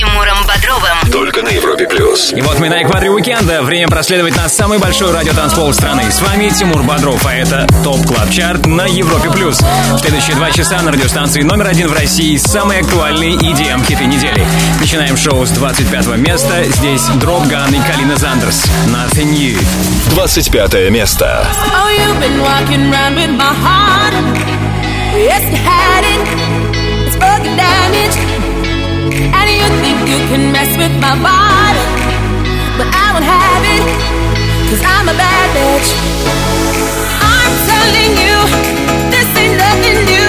Тимуром Бодровым. Только на Европе Плюс. И вот мы на экваторе уикенда. Время проследовать на самый большой радиотанцпол страны. С вами Тимур Бодров, а это Top Club Chart на Европе Плюс. В следующие два часа на радиостанции номер один в России самые актуальные EDM-хиты недели. Начинаем шоу с 25 места. Здесь Дроп Ган и Калина Зандерс. Nothing New. 25 место. Oh, you've been walking around with my heart. Yes, you had it. It's broken damage. And you think you can mess with my body. But I won't have it. Cause I'm a bad bitch. I'm telling you, this ain't nothing new.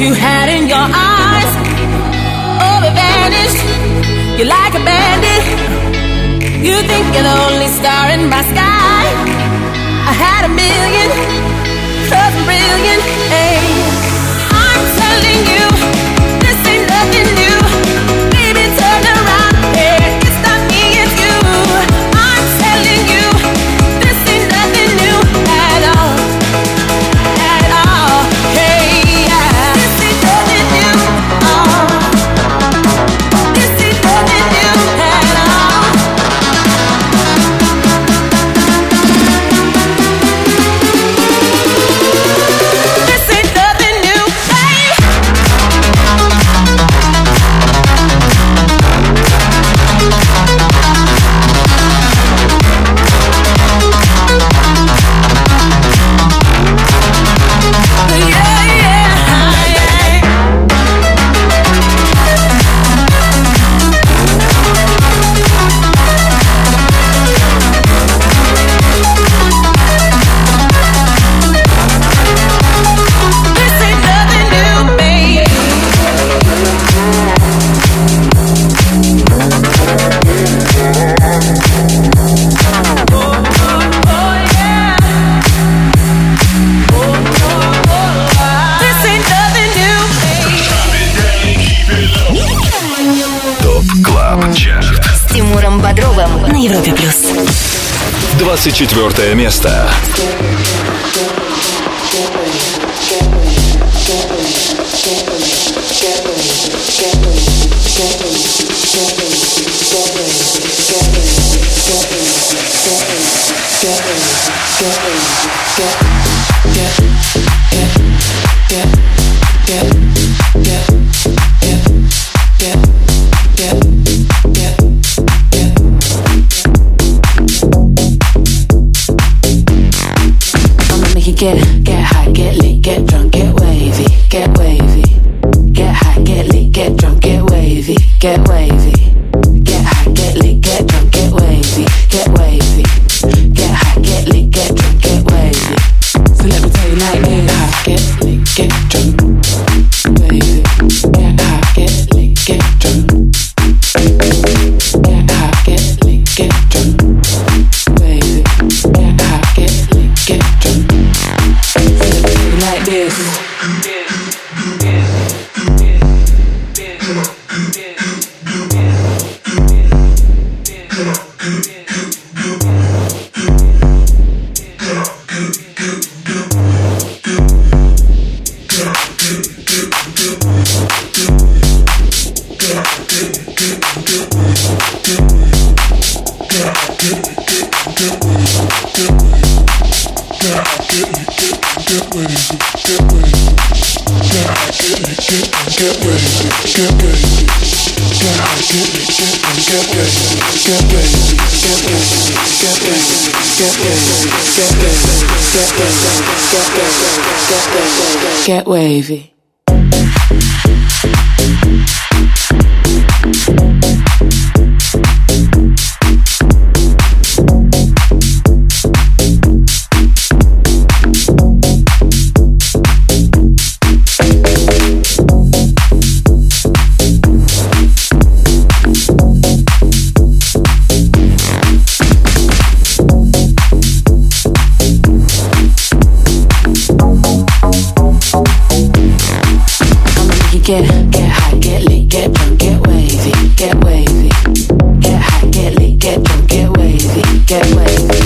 you have 24 место.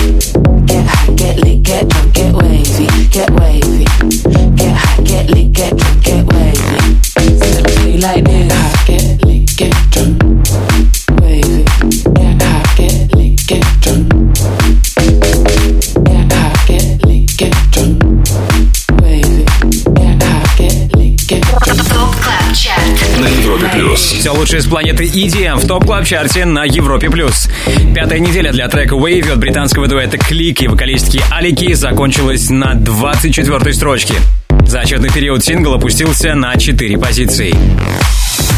Like get drunk, get wavy, get get лучшее с планеты EDM в топ клаб чарте на Европе+. плюс. Пятая неделя для трека Wave от британского дуэта CLiQ и вокалистки Алики закончилась на 24-й строчке. За отчетный период сингл опустился на 4 позиции.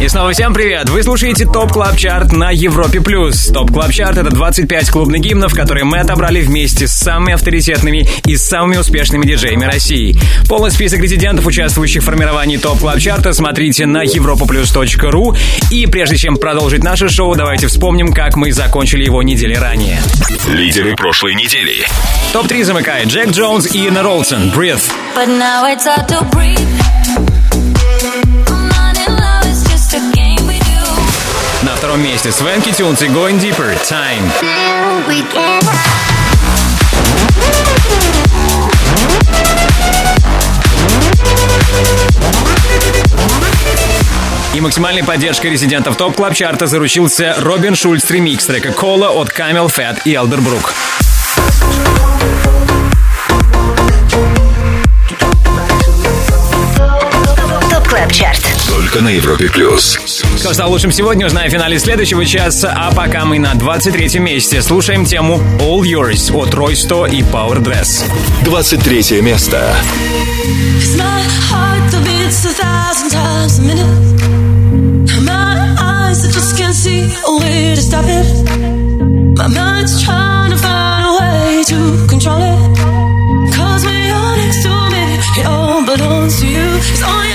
И снова всем привет! Вы слушаете Top Club Chart на Европе+. плюс. Top Club Chart — это 25 клубных гимнов, которые мы отобрали вместе с самыми авторитетными и самыми успешными диджеями России. Полный список резидентов, участвующих в формировании Top Club Chart а, смотрите на europaplus.ru. И прежде чем продолжить наше шоу, давайте вспомним, как мы закончили его неделей ранее. Лидеры прошлой недели. Топ-3 замыкает Джакс Джонс и Ина Вролдсен. Breathe. But now it's hard to breathe. Втором месте Swanky Tunes и Going Deeper. Time. И максимальной поддержкой резидентов Top Club Chart а заручился Робин Шульц ремикс трека Cola от CamelPhat и Elderbrook. Top Только на Европе плюс. Кто стал лучшим сегодня, узнаем в финале следующего часа. А пока мы на 23 месте слушаем тему All Yours от Рой 100 и Power Dress. 23 место. My mind's trying to find a way to control. Cause when you're next to me, it all belongs to you. It's all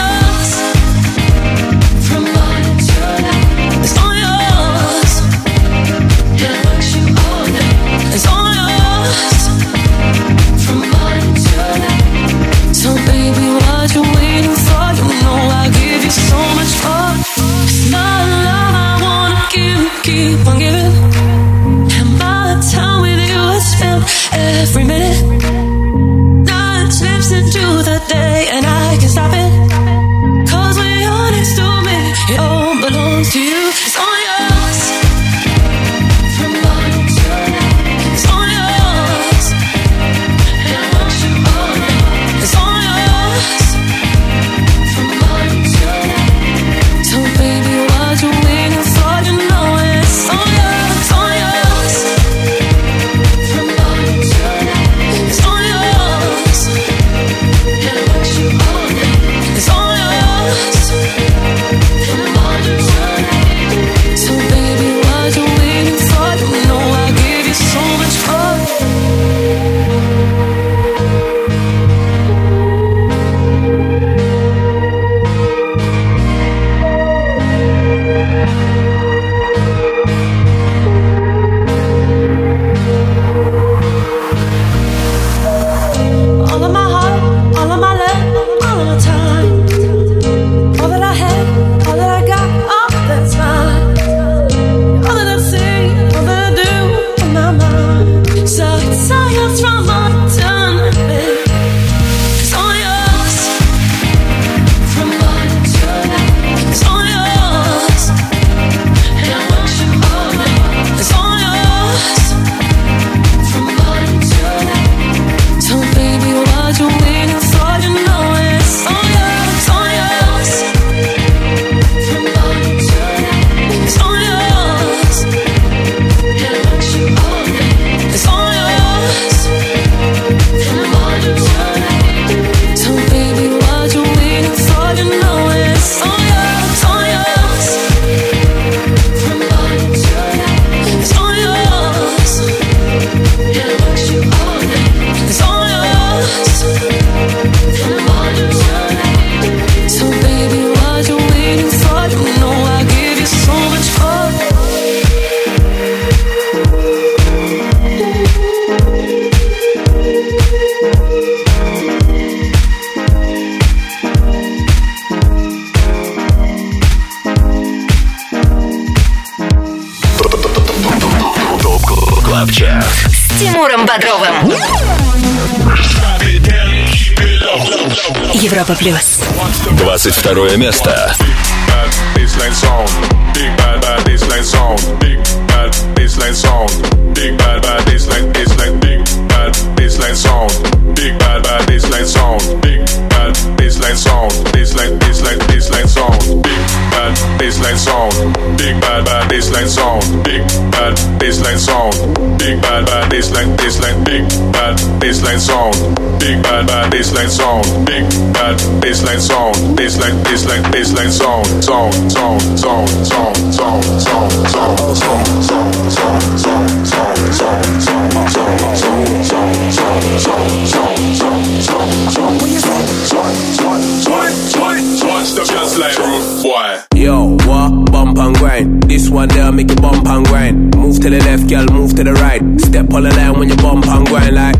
rude boy. Yo, what? Bump and grind. This one there make you bump and grind. Move to the left, girl, move to the right. Step on the line when you bump and grind like.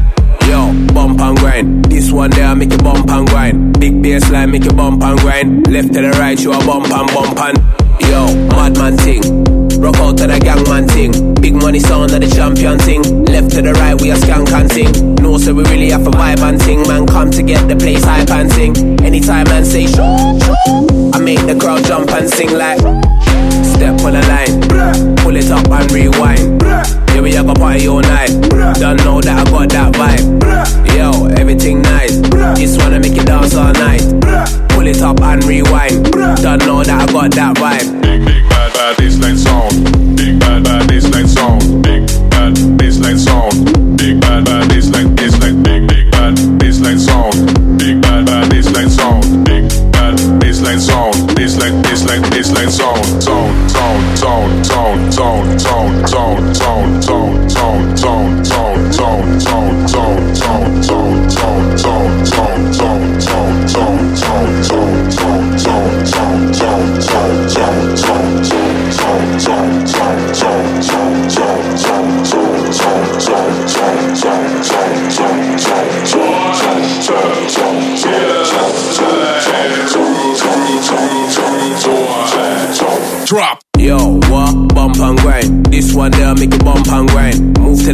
Yo, bump and grind. This one there make you bump and grind. Big bass line make you bump and grind. Left to the right, you a bump and bump and. Yo, madman ting. Rock out to the gangman ting. Big money sound of the champion ting. Left to the right, we a skank and ting. No, so we really have a vibe and ting. Man, come to get the place hype and sing. Anytime man say shoo, I make the crowd jump and sing like. Step on the line, pull it up and rewind. Yeah, we have a party all night. Don't know that I got that vibe. Yo, everything nice. Just wanna make you dance all night. Pull it up and rewind. Don't know that I got that vibe. Bad baseline sound, big bad bad sound, big bad sound, big bad big big bad sound, big bad sound, big bad sound, sound sound sound sound sound sound sound sound sound sound sound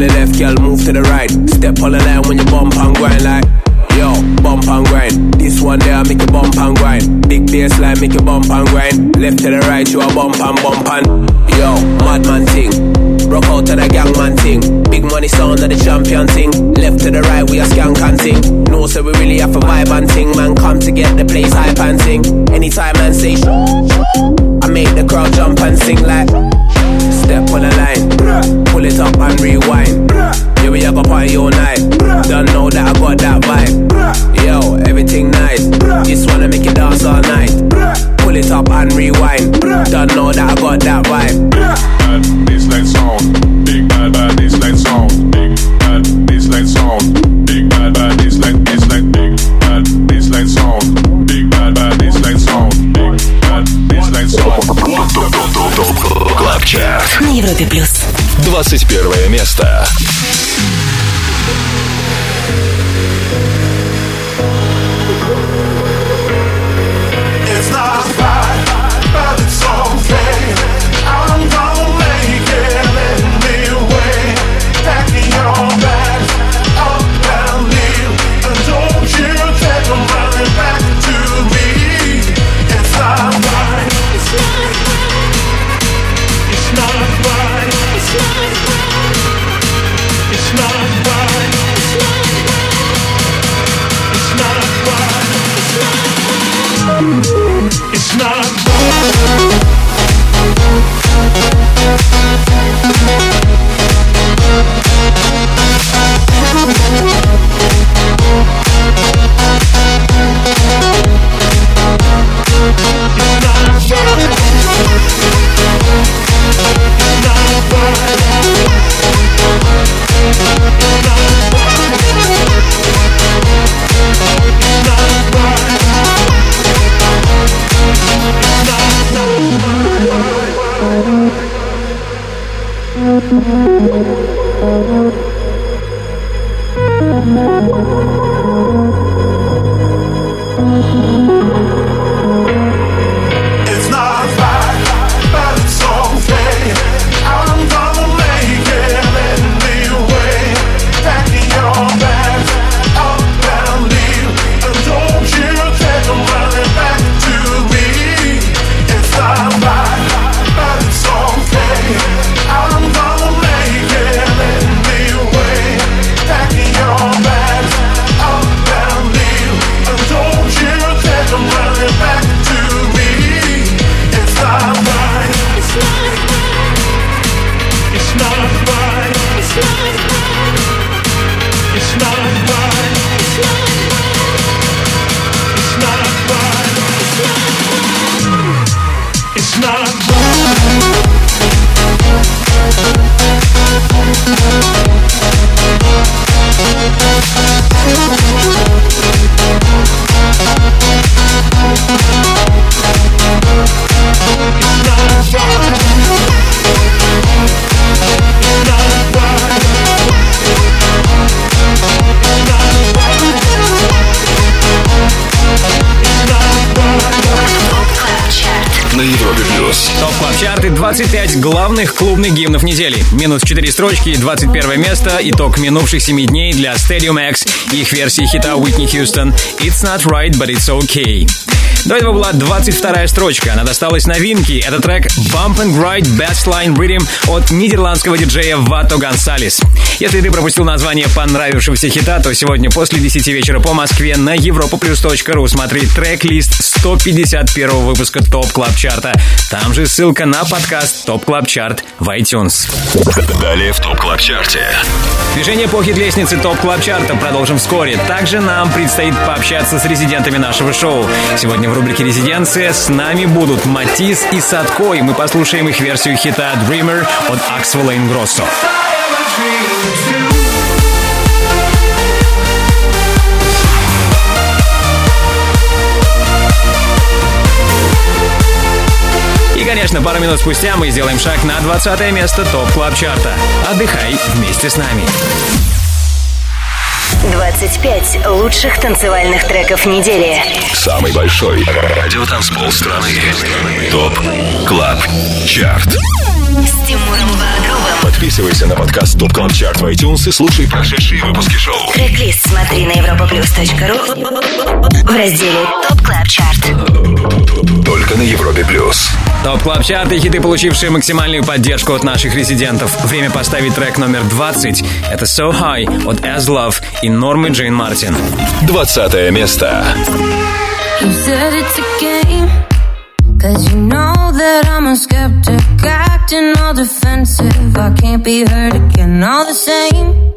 the left, girl, move to the right. Step on the line when you bump and grind like. Yo, bump and grind. This one there make you bump and grind. Big bass line make you bump and grind. Left to the right, you a bump and bump and. Yo, madman ting. Rock out to the gangman ting. Big money sound of the champion ting. Left to the right, we a skank and ting. No, so we really have a vibe and ting. Man, come to get the place hype and sing. Anytime man say I make the crowd jump and sing like. Step on the line, pull it up and rewind. Yeah, we have a party all night. Don't know that I got that vibe. Yo, everything nice. Just wanna make you dance all night. Pull it up and rewind. Don't know that I got that vibe. bad baseline sound, big bad bad baseline sound, big bad baseline sound, На Европе плюс. 21 место. Главных гимнов недели. Минус 4 строчки, 21 место. Итог минувших 7 дней для Stadiumx их версии хита Whitney Houston «It's not right, but it's okay». До этого была 22 строчка. Она досталась новинке. Это трек Bump and Grind Bassline Riddim от нидерландского диджея Вато Гонсалес. Если ты пропустил название понравившегося хита, то сегодня после 10 вечера по Москве на europaplus.ru смотри трек-лист 151 выпуска Top Club Chart а. Там же ссылка на подкаст Top Club Chart в iTunes. Далее в Top Club Chart е. Движение по хит-лестнице Top Club Chart а продолжим вскоре. Также нам предстоит пообщаться с резидентами нашего шоу. Сегодня в рубрике «Резиденция» с нами будут Матисс и Садко, и мы послушаем их версию хита «Dreamer» от Axwell Ingrosso. И, конечно, пару минут спустя мы сделаем шаг на 20 место Top Club Chart а. Отдыхай вместе с нами. 25 лучших танцевальных треков недели. Самый большой радиотанцпол страны. Top Club Chart. С Тимуром Бодровым. Подписывайся на подкаст Top Club Chart в iTunes и слушай прошедшие выпуски шоу. Трек-лист смотри на europaplus.ru в разделе Top Club Chart. Только на Европе Плюс. Top Club Chart и хиты, получившие максимальную поддержку от наших резидентов. Время поставить трек номер 20. Это So High от Aslove и Нормы Джейн Мартин. 20 место. You said it's a game. Cause you know that I'm a skeptic, acting all defensive. I can't be hurt again, all the same.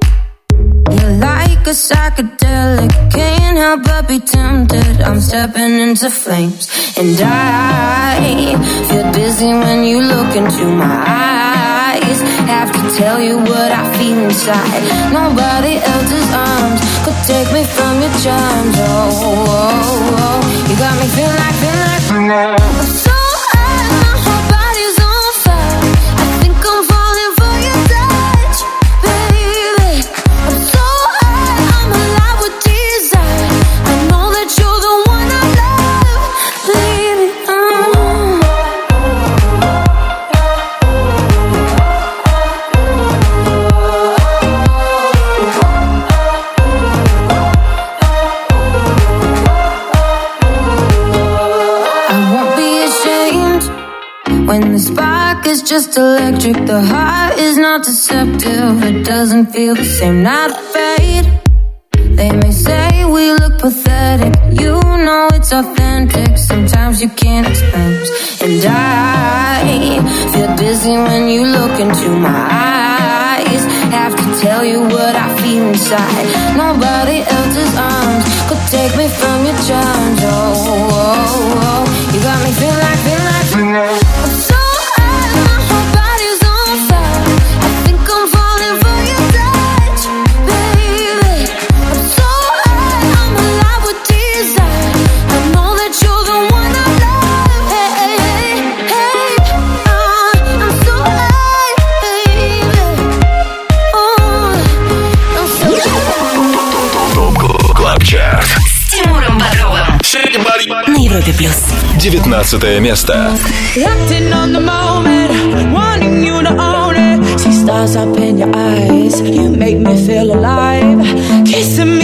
You're like a psychedelic, can't help but be tempted. I'm stepping into flames, and I feel dizzy when you look into my eyes. Have to tell you what I feel inside. Nobody else's arms could take me from your charms. Oh, oh, oh. oh. you got me feeling like, feeling like. Mm-hmm. I'm so just electric. The heart is not deceptive, it doesn't feel the same. Not afraid. They may say we look pathetic. You know it's authentic. Sometimes you can't explain. And I feel dizzy when you look into my eyes. Have to tell you what I feel inside. Nobody else's arms could take me from your charms. Oh, oh, oh. you got me feeling like, Европе Плюс. 19 место. Acting on the moment, wanting you to own it. See stars up in your eyes, you make me feel alive. Kissing me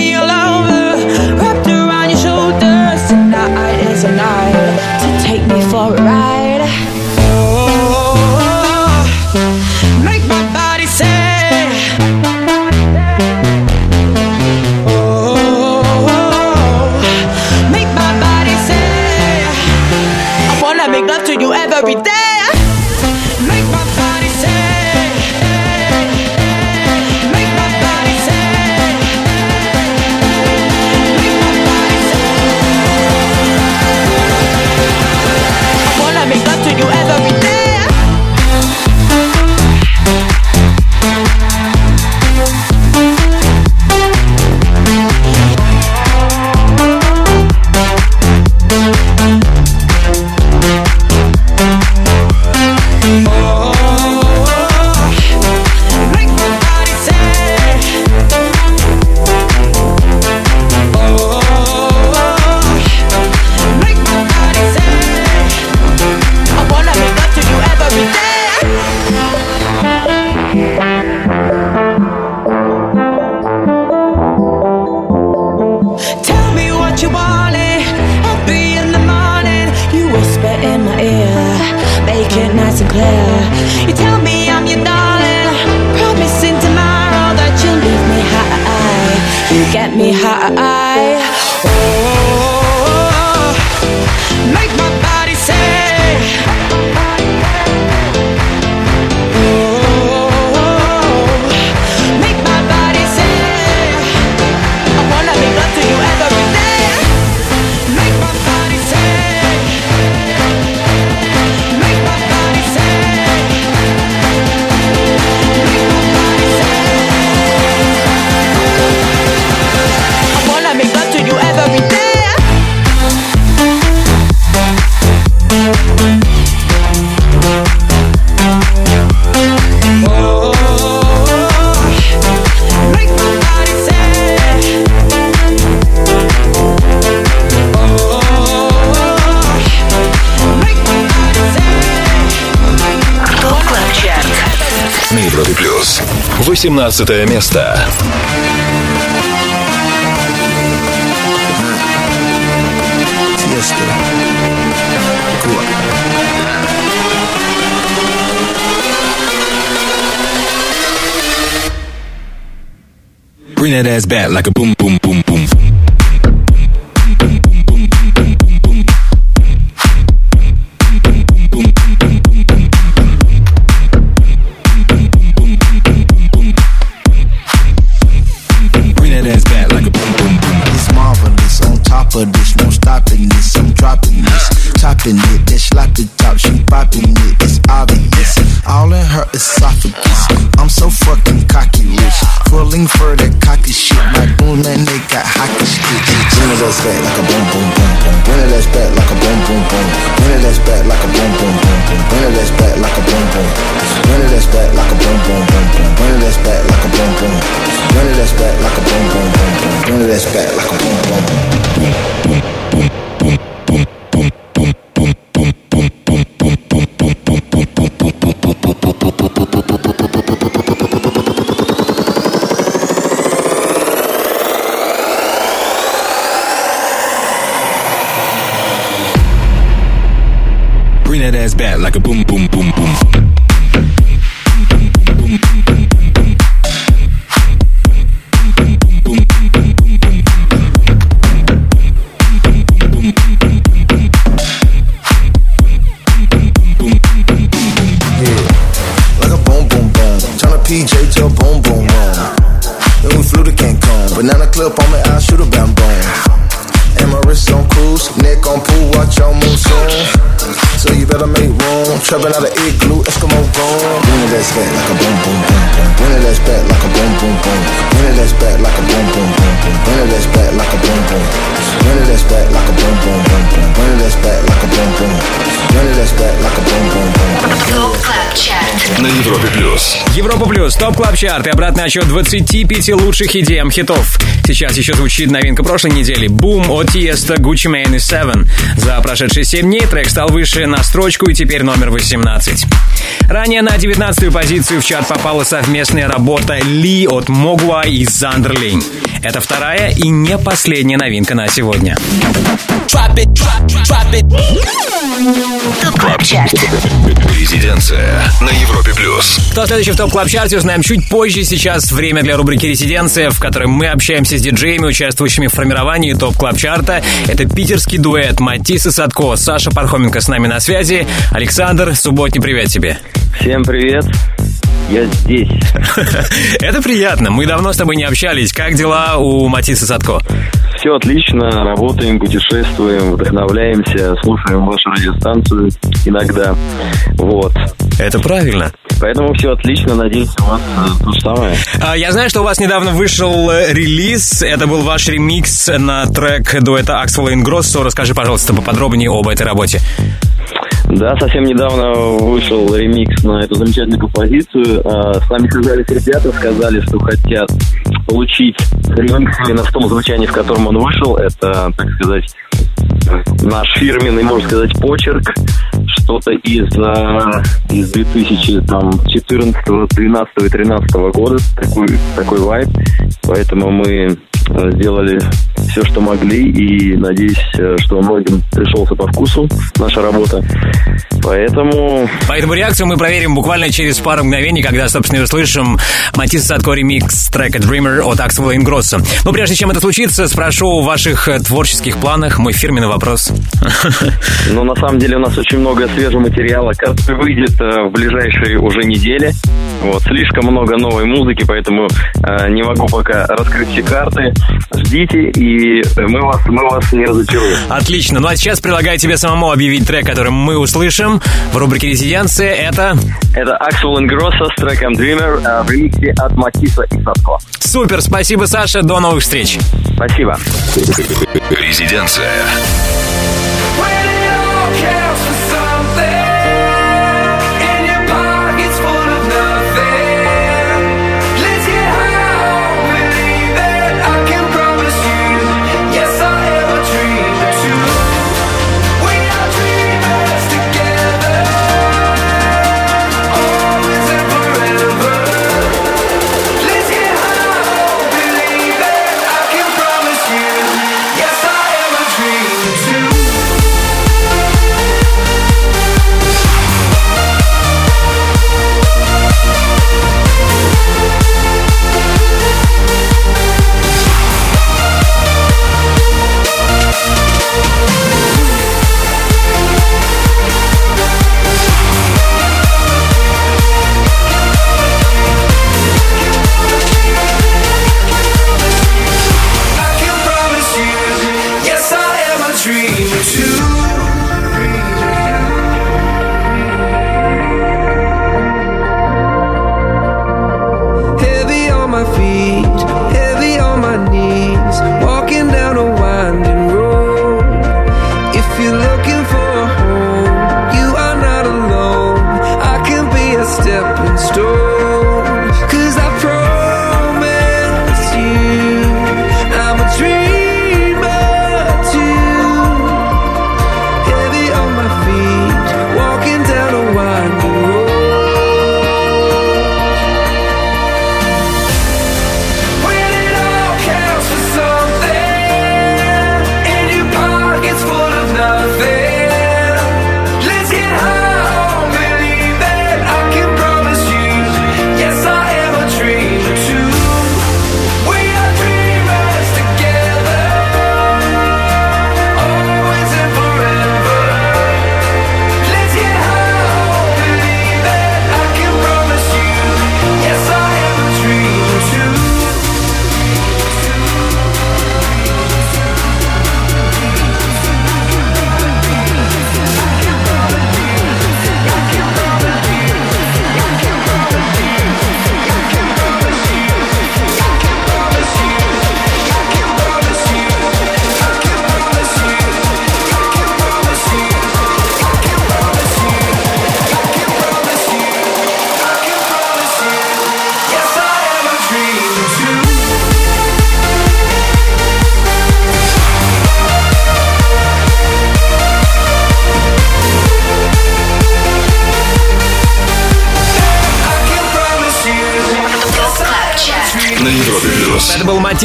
18 место. Тесто. Кот. Bring that ass back like a boom, boom, so fucking cocky rich. Pulling for that плюс, топ клаб чарт и обратный отчет 25 лучших идеям хитов. Сейчас еще звучит новинка прошлой недели Boom от Tiesto, Gucci Mane и Seven. За прошедшие 7 дней трек стал выше на строчку и теперь номер 18. Ранее на 19-ю позицию в чарт попала совместная работа Ли от Могуа и Зандерлинг. Это вторая и не последняя новинка на сегодня. ТОП КЛАБ ЧАРТ Резиденция на Европе плюс. Кто следующий в топ клаб чарте узнаем чуть позже. Сейчас время для рубрики «Резиденция», в которой мы общаемся с диджеями, участвующими в формировании топ клаб чарта Это питерский дуэт Матис и Садко. Саша Пархоменко с нами на связи. Александр, субботний привет тебе. Всем привет. Я здесь. Это приятно. Мы давно с тобой не общались. Как дела у Матиса Садко? Все отлично, работаем, путешествуем, вдохновляемся, слушаем вашу радиостанцию иногда. Вот. Это правильно. Поэтому все отлично, надеюсь, у вас э, то же самое. А, Я знаю, что у вас недавно вышел э, релиз. Это был ваш ремикс на трек дуэта и Ингроссо. Расскажи, пожалуйста, поподробнее об этой работе. Да, совсем недавно вышел ремикс на эту замечательную композицию. А, С нами связались ребята, сказали, что хотят получить ремикс именно в том звучании, в котором он вышел. Это, так сказать, наш фирменный, можно сказать, почерк. Что-то из, а, из 2014, 12 и 13 года. Такой, такой вайб. Поэтому мы а, сделали все, что могли, и надеюсь, э, что многим пришелся по вкусу наша работа. Поэтому... Поэтому реакцию мы проверим буквально через пару мгновений, когда, собственно, и услышим Матис Садко ремикс трека Dreamer от Axel Ingrosso. Но прежде чем это случится, спрошу о ваших э, творческих планах. Мой фирменный вопрос. Ну, на самом деле, у нас очень много свежего материала, который выйдет э, в ближайшие уже недели. Вот, слишком много новой музыки, поэтому э, не могу пока раскрыть все карты. Ждите, и мы вас, мы вас не разочаруем. Отлично. Ну а сейчас предлагаю тебе самому объявить трек, который мы услышим в рубрике «Резиденция». Это... Это Axel Ingrosso с треком Dreamer э, в ремиксе от Матиса и Садко. Супер, спасибо, Саша. До новых встреч. Спасибо. Резиденция.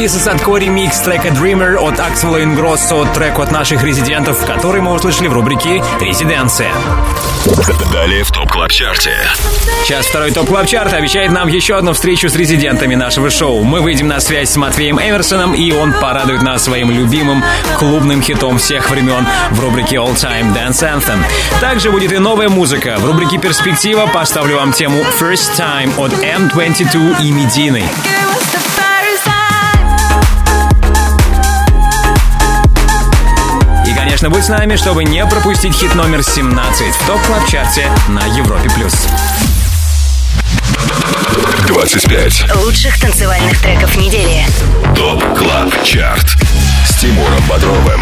И Садко ремикс трека Dreamer от Axwell Ingrosso, трек от наших резидентов, который мы услышали в рубрике «Резиденция». Далее в Top Club Chart е. Час второй Top Club Chart обещает нам еще одну встречу с резидентами нашего шоу. Мы выйдем на связь с Матвеем Эмерсоном, и он порадует нас своим любимым клубным хитом всех времен в рубрике All Time Dance Anthem. Также будет и новая музыка. В рубрике «Перспектива» поставлю вам тему First Time от M22 и Медины. Конечно, будь с нами, чтобы не пропустить хит номер 17 в Top Club Chart е на Европе+. плюс. 25. Лучших танцевальных треков недели. Top Club Chart. Тимуром Бодровым.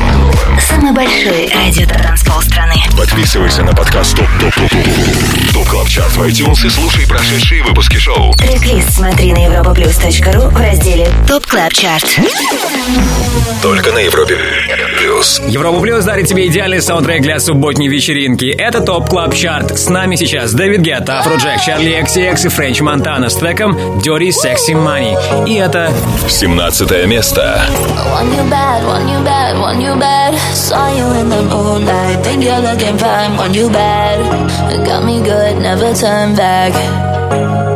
Самый большой радиотанцпол страны. Подписывайся на подкаст Top Top Top Top Top Club Chart в iTunes и слушай прошедшие выпуски шоу. трек смотри на europaplus.ru в разделе ТОП Club Chart. Только на Европе Плюс. Европа Плюс дарит тебе идеальный саундтрек для субботней вечеринки. Это Top Club Chart. С нами сейчас Дэвид Гетта, Афроджек, Charli XCX, Френч Монтана с треком Dirty Sexy Money. И это... 17 место. I want you back. want you bad, want you bad Saw you in the moonlight, think you're looking fine. Want you bad, got me good, never turn back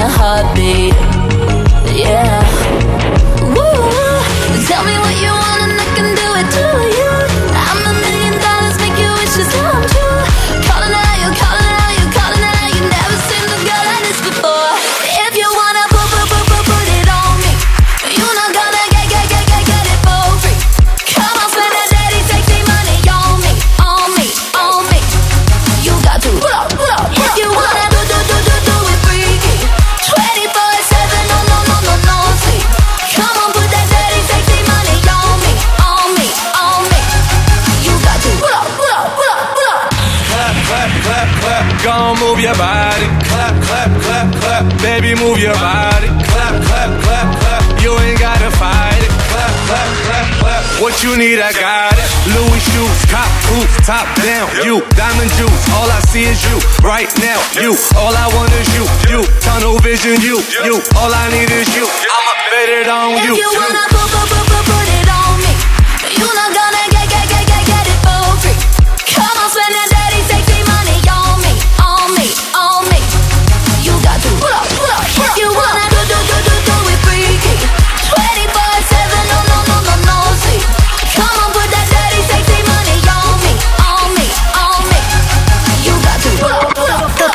a heartbeat. Yeah. top down. You, diamond juice, all I see is you. Right now, you, all I want is you. You, tunnel vision, you, you, all I need is you. I'ma bet it on you. If you wanna go, go, go.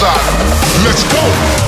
Let's go.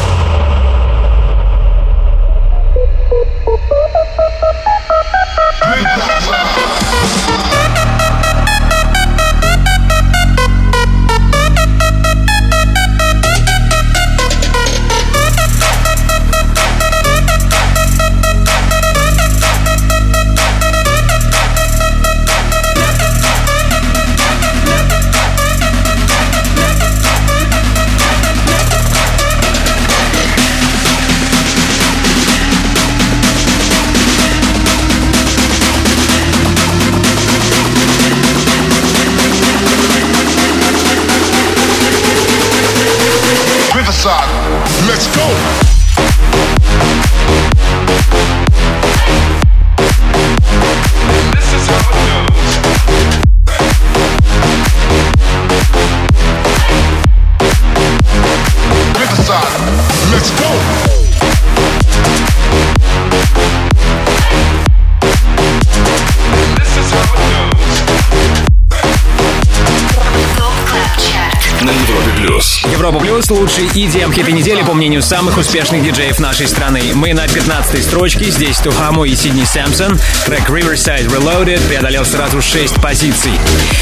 Лучшие EDM хиты недели, по мнению самых успешных диджеев нашей страны. Мы на 15 строчке, здесь Туджамо и Сидни Сэмпсон. Трек Riverside Reloaded преодолел сразу 6 позиций.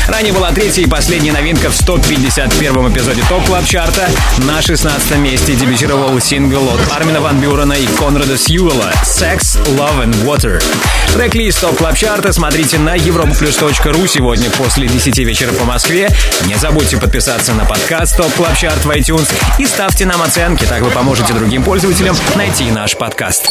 Ранее была третья и последняя новинка в 151 эпизоде Top Club Chart а. На 16 месте дебютировал сингл от Армина Ван Бюрена и Конрада Сьюэлла «Sex, Love and Water». Трек-лист Top Club Chart а смотрите на europaplus.ru сегодня после 10 вечера по Москве. Не забудьте подписаться на подкаст Top Club Chart в iTunes и ставьте нам оценки, так вы поможете другим пользователям найти наш подкаст.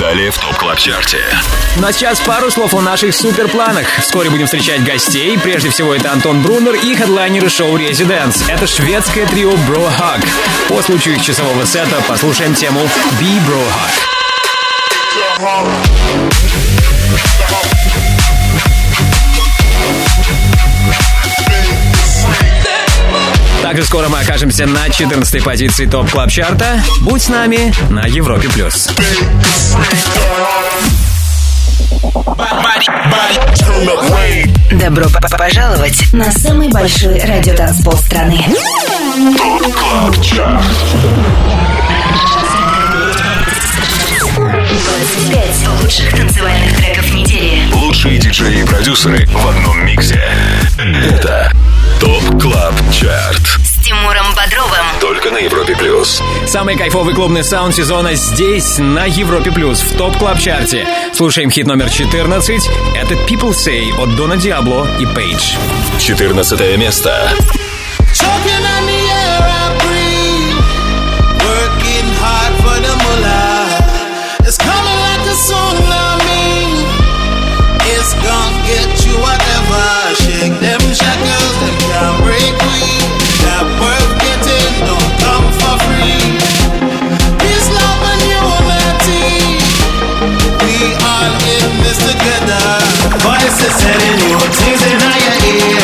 Далее в Top Club Chart е. Ну а сейчас пару слов о наших суперпланах. Вскоре будем встречать гостей. Прежде всего, это Антон Брунер и хедлайнеры шоу «Residence». Это шведское трио Bro Hug. По случаю их часового сета послушаем тему «Be Bro Hug». Также скоро мы окажемся на 14 позиции Top Club Chart а. Будь с нами на Европе+. плюс. Добро п- п- пожаловать на самый большой радиотанцпол страны. 25 лучших танцевальных треков недели. Лучшие диджеи и продюсеры в одном миксе. Это Top Club Chart Тимуром Бодровым. Только на Европе Плюс. Самый кайфовый клубный саунд сезона здесь, на Европе Плюс, в Top Club Chart е. Слушаем хит номер 14. Это People Say от Дона Диабло и Пейдж. 14 место. Shake. telling you things in your ear.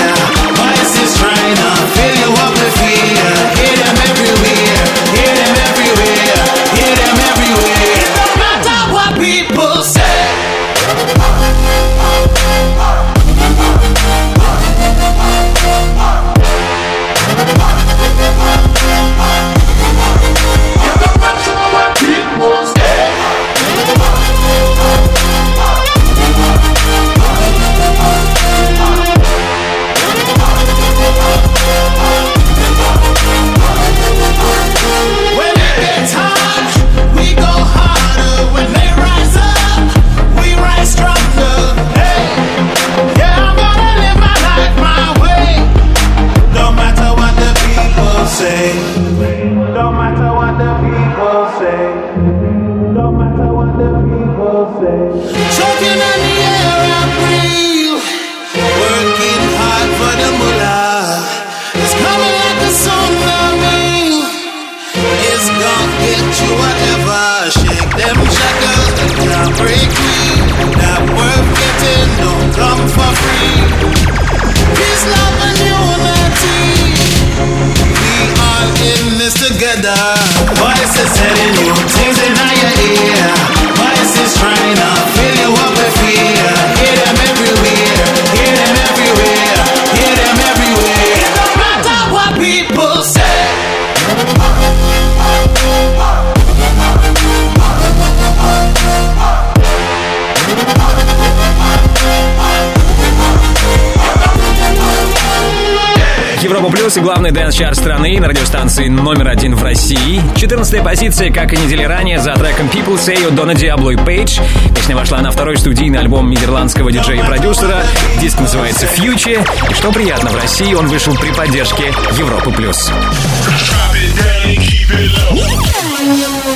И главный dance-чарт страны на радиостанции номер один в России. 14 позиция, как и недели ранее, за треком People Say от Дона Диабло и Пейдж. Песня вошла на второй студийный альбом нидерландского диджея и продюсера. Диск называется Future. И что приятно, в России он вышел при поддержке Европы Плюс.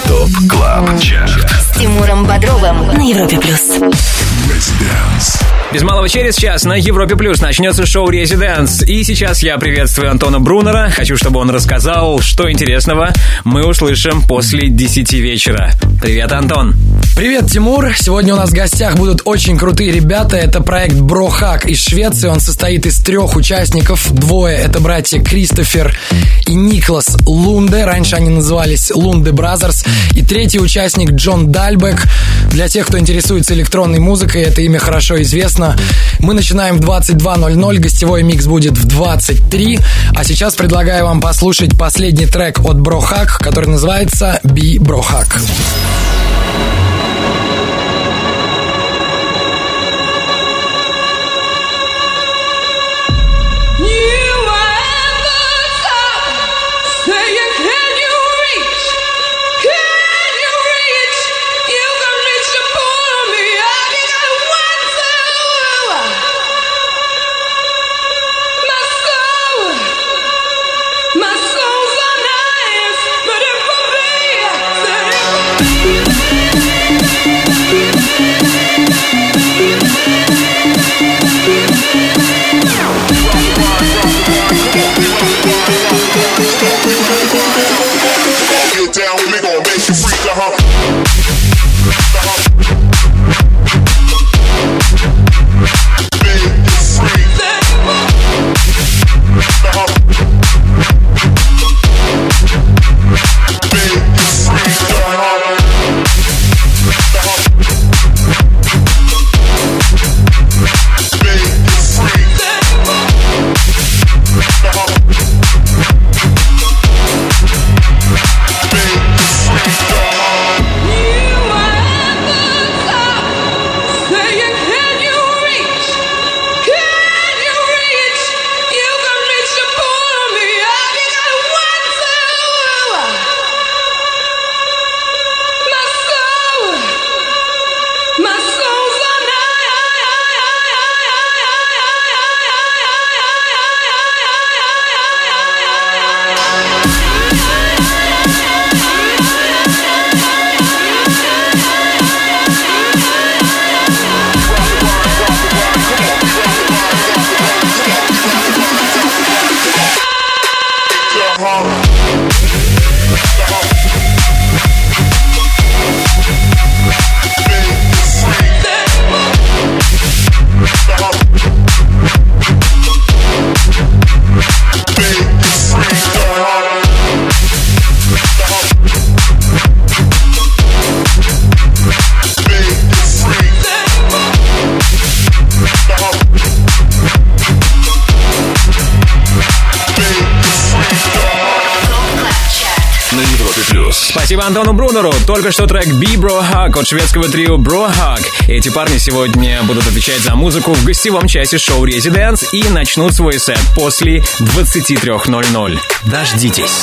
Top Club Chart С Тимуром Бодровым на Европе плюс. Без малого через час на Европе Плюс начнется шоу «Residence». И сейчас я приветствую Антона Брунера. Хочу, чтобы он рассказал, что интересного мы услышим после 10 вечера. Привет, Антон. Привет, Тимур. Сегодня у нас в гостях будут очень крутые ребята. Это проект Bro Hug из Швеции. Он состоит из трех участников. Двое — это братья Кристофер и Никлас Лунде. Раньше они назывались Lunde Brothers. И третий участник Джон Дальбек. Для тех, кто интересуется электронной музыкой, это имя хорошо известно. Мы начинаем в 22.00. Гостевой микс будет в 23. А сейчас предлагаю вам послушать последний трек от Брохак, который называется «Би Брохак». Thank you. Антону Брунеру. Только что трек «Be Bro Hug» от шведского трио Bro Hug. Эти парни сегодня будут отвечать за музыку в гостевом часе шоу «Резиденс» и начнут свой сет после 23.00. Дождитесь.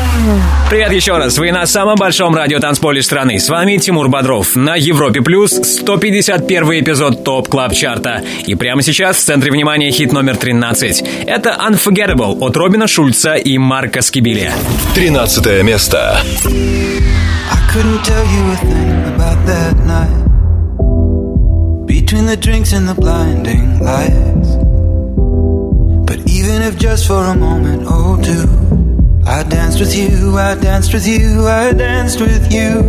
Привет еще раз. Вы на самом большом радио танцполе страны. С вами Тимур Бодров. На Европе Плюс 151 эпизод Top Club Chart а. И прямо сейчас в центре внимания хит номер 13. Это Unforgettable от Робина Шульца и Марка Скибили. 13 место. Between the drinks and the blinding lights. But even if just for a moment or two, I danced with you, I danced with you, I danced with you.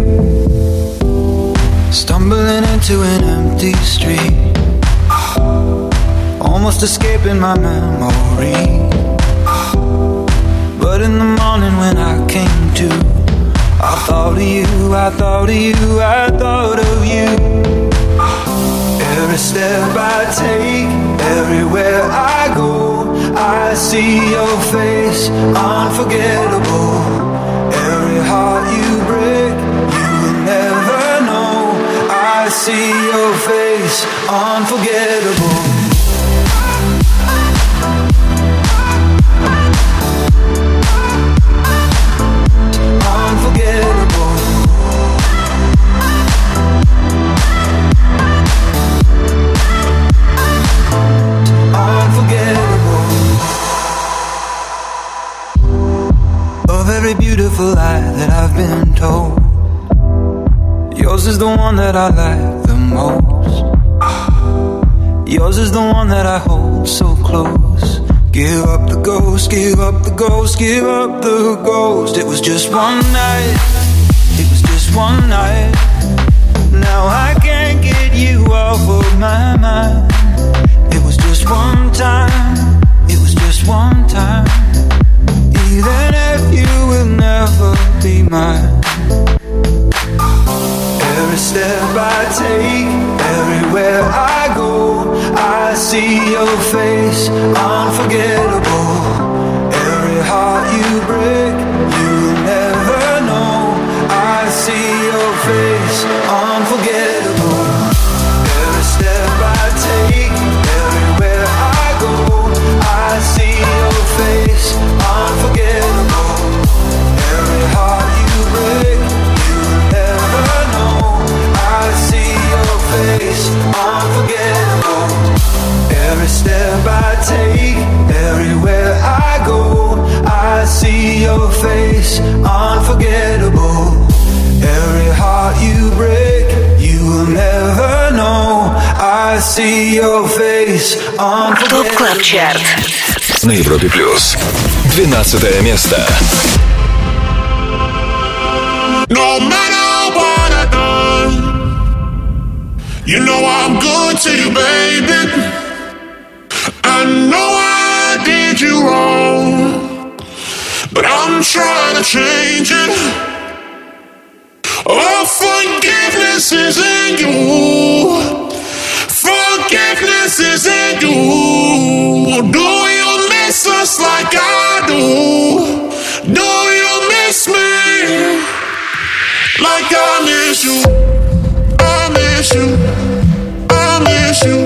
Stumbling into an empty street. Almost escaping my memory. But in the morning when I came to, I thought of you, I thought of you, I thought of you. Every step I take, everywhere I go, I see your face, unforgettable. Every heart you break, you will never know. I see your face, unforgettable. Unforgettable. unforgettable. Beautiful lie that I've been told, yours is the one that I like the most. Yours is the one that I hold so close. Give up the ghost, give up the ghost, give up the ghost. It was just one night, it was just one night. Now I can't get you off of my mind. It was just one time, it was just one time. Even if you will never be mine. Every step I take, everywhere I go, I see your face, unforgettable. Every heart you break, you will never know. I see your face, Every step I take, everywhere I go, I see your face, unforgettable. Every heart you break, you will never know. I see your face, ТОП Клаб Чарт. На Европе Плюс. 12 место. No matter what I done, you know I'm good to you, baby. I know I did you wrong, but I'm trying to change it. Oh, forgiveness is in you. Forgiveness is in you. Do you miss us like I do? Do you miss me? Like I miss you, I miss you, I miss you,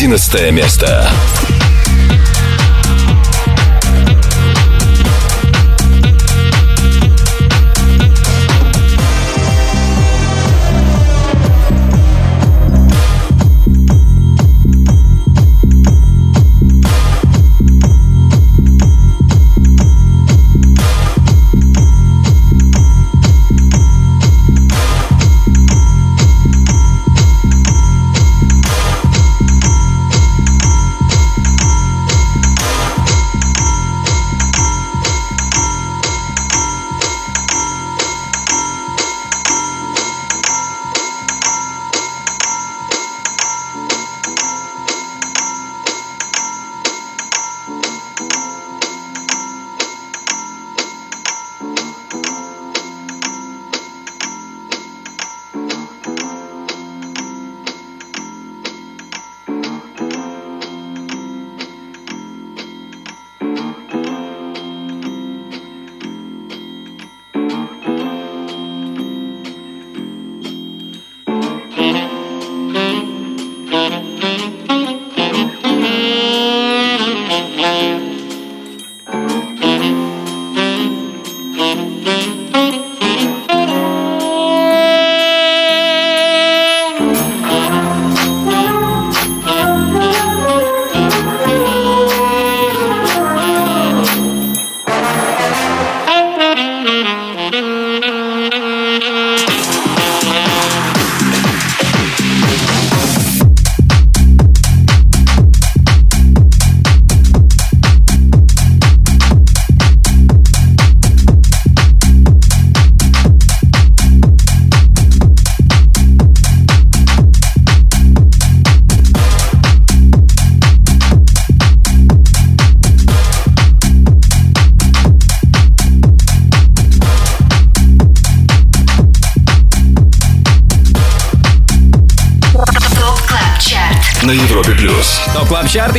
11 место.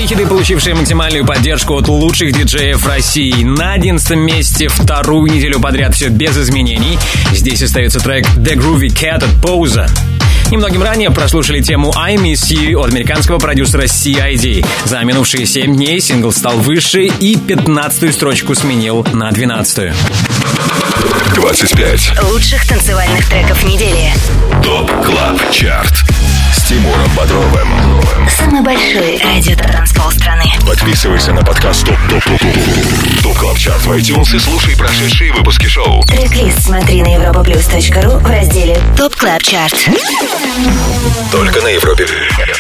И хиты, получившие максимальную поддержку от лучших диджеев России. На одиннадцатом месте вторую неделю подряд все без изменений. Здесь остается трек The Groovy Cat от Pose. Немногим ранее прослушали тему I Miss You от американского продюсера CID. За минувшие 7 дней сингл стал выше и 15-ю строчку сменил на 12-ю. 25. Лучших танцевальных треков недели. ТОП Club Chart. Тимуром Бодровым. Самый большой радио-танцпол страны. Подписывайся на подкаст Top Top Top Top Top Club Chart в iTunes и слушай прошедшие выпуски шоу. Трек-лист смотри на europaplus.ru в разделе Top Club Chart. Только на Европе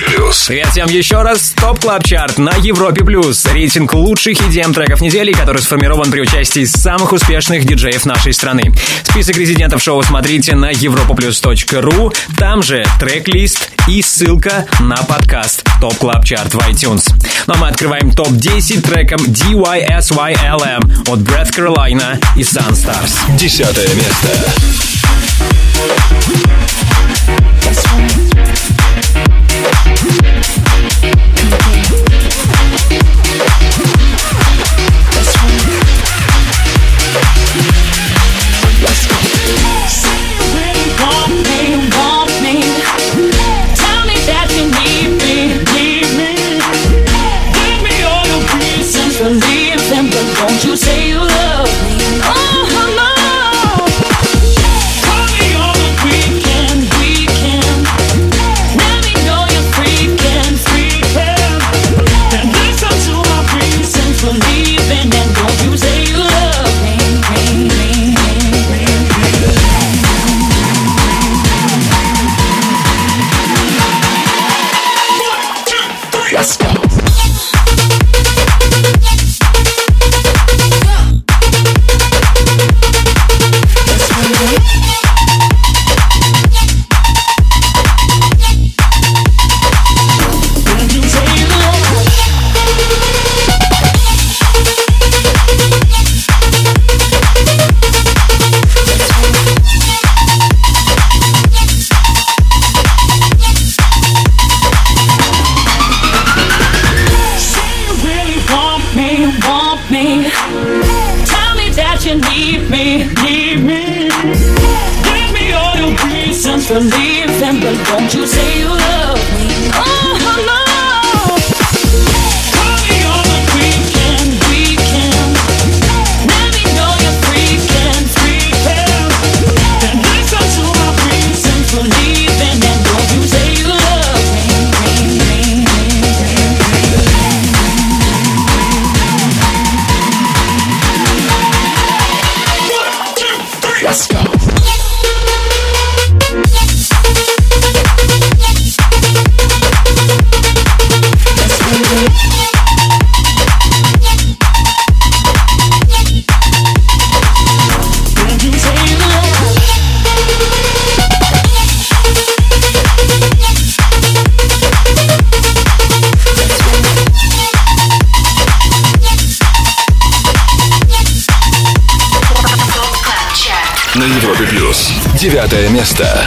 плюс. Привет всем еще раз. Top Club Chart на Европе Плюс. Рейтинг лучших EDM треков недели, который сформирован при участии самых успешных диджеев нашей страны. Список резидентов шоу смотрите на europaplus.ru. Там же трек-лист и ссылка на подкаст Top Club Chart в iTunes. Ну а мы открываем топ-10 треком DYSYLM от Brad Carolina и Sunstars. Десятое место. Don't you From the девятое место.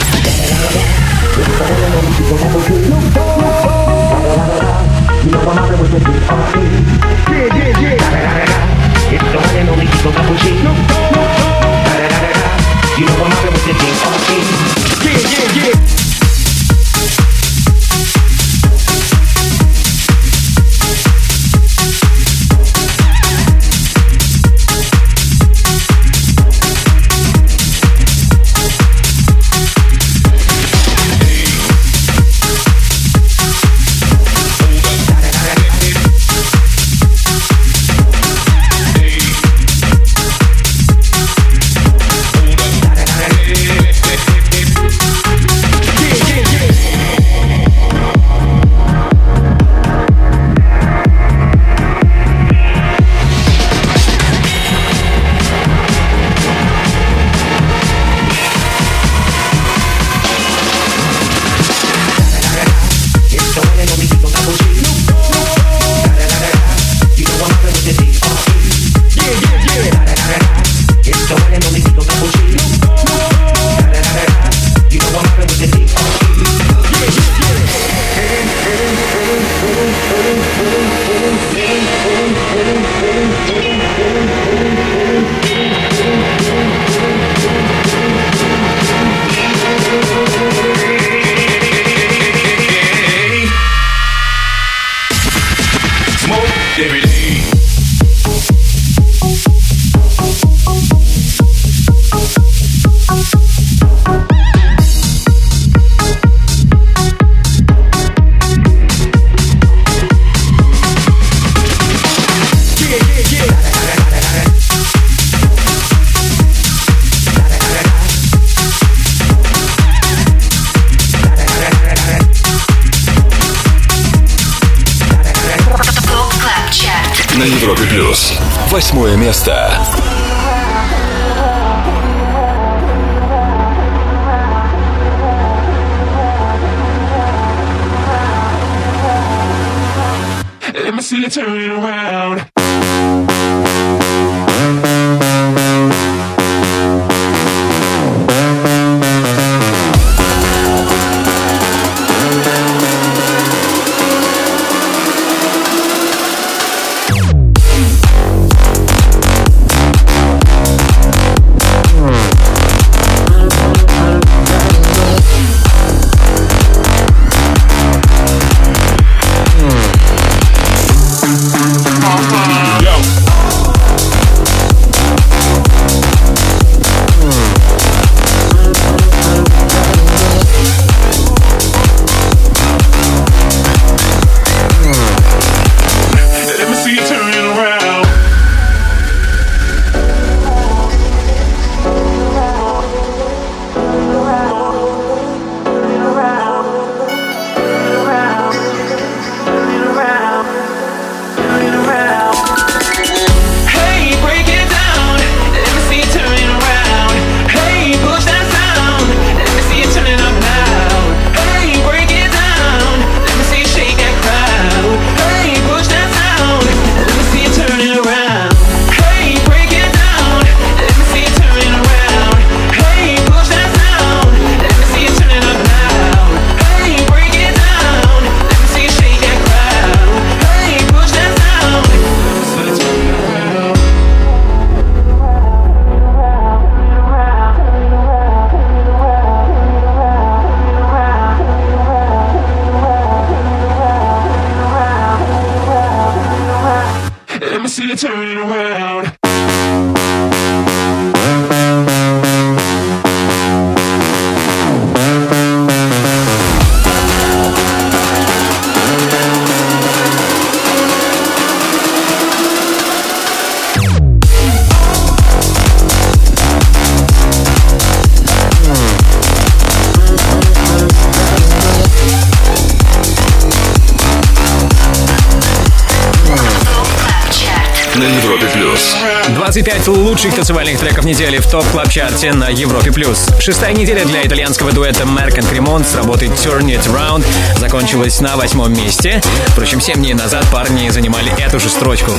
25 лучших танцевальных треков недели в топ клаб чарте на Европе+. плюс. Шестая неделя для итальянского дуэта Merck and Cremont с работой Turn It Round закончилась на восьмом месте. Впрочем, семь дней назад парни занимали эту же строчку.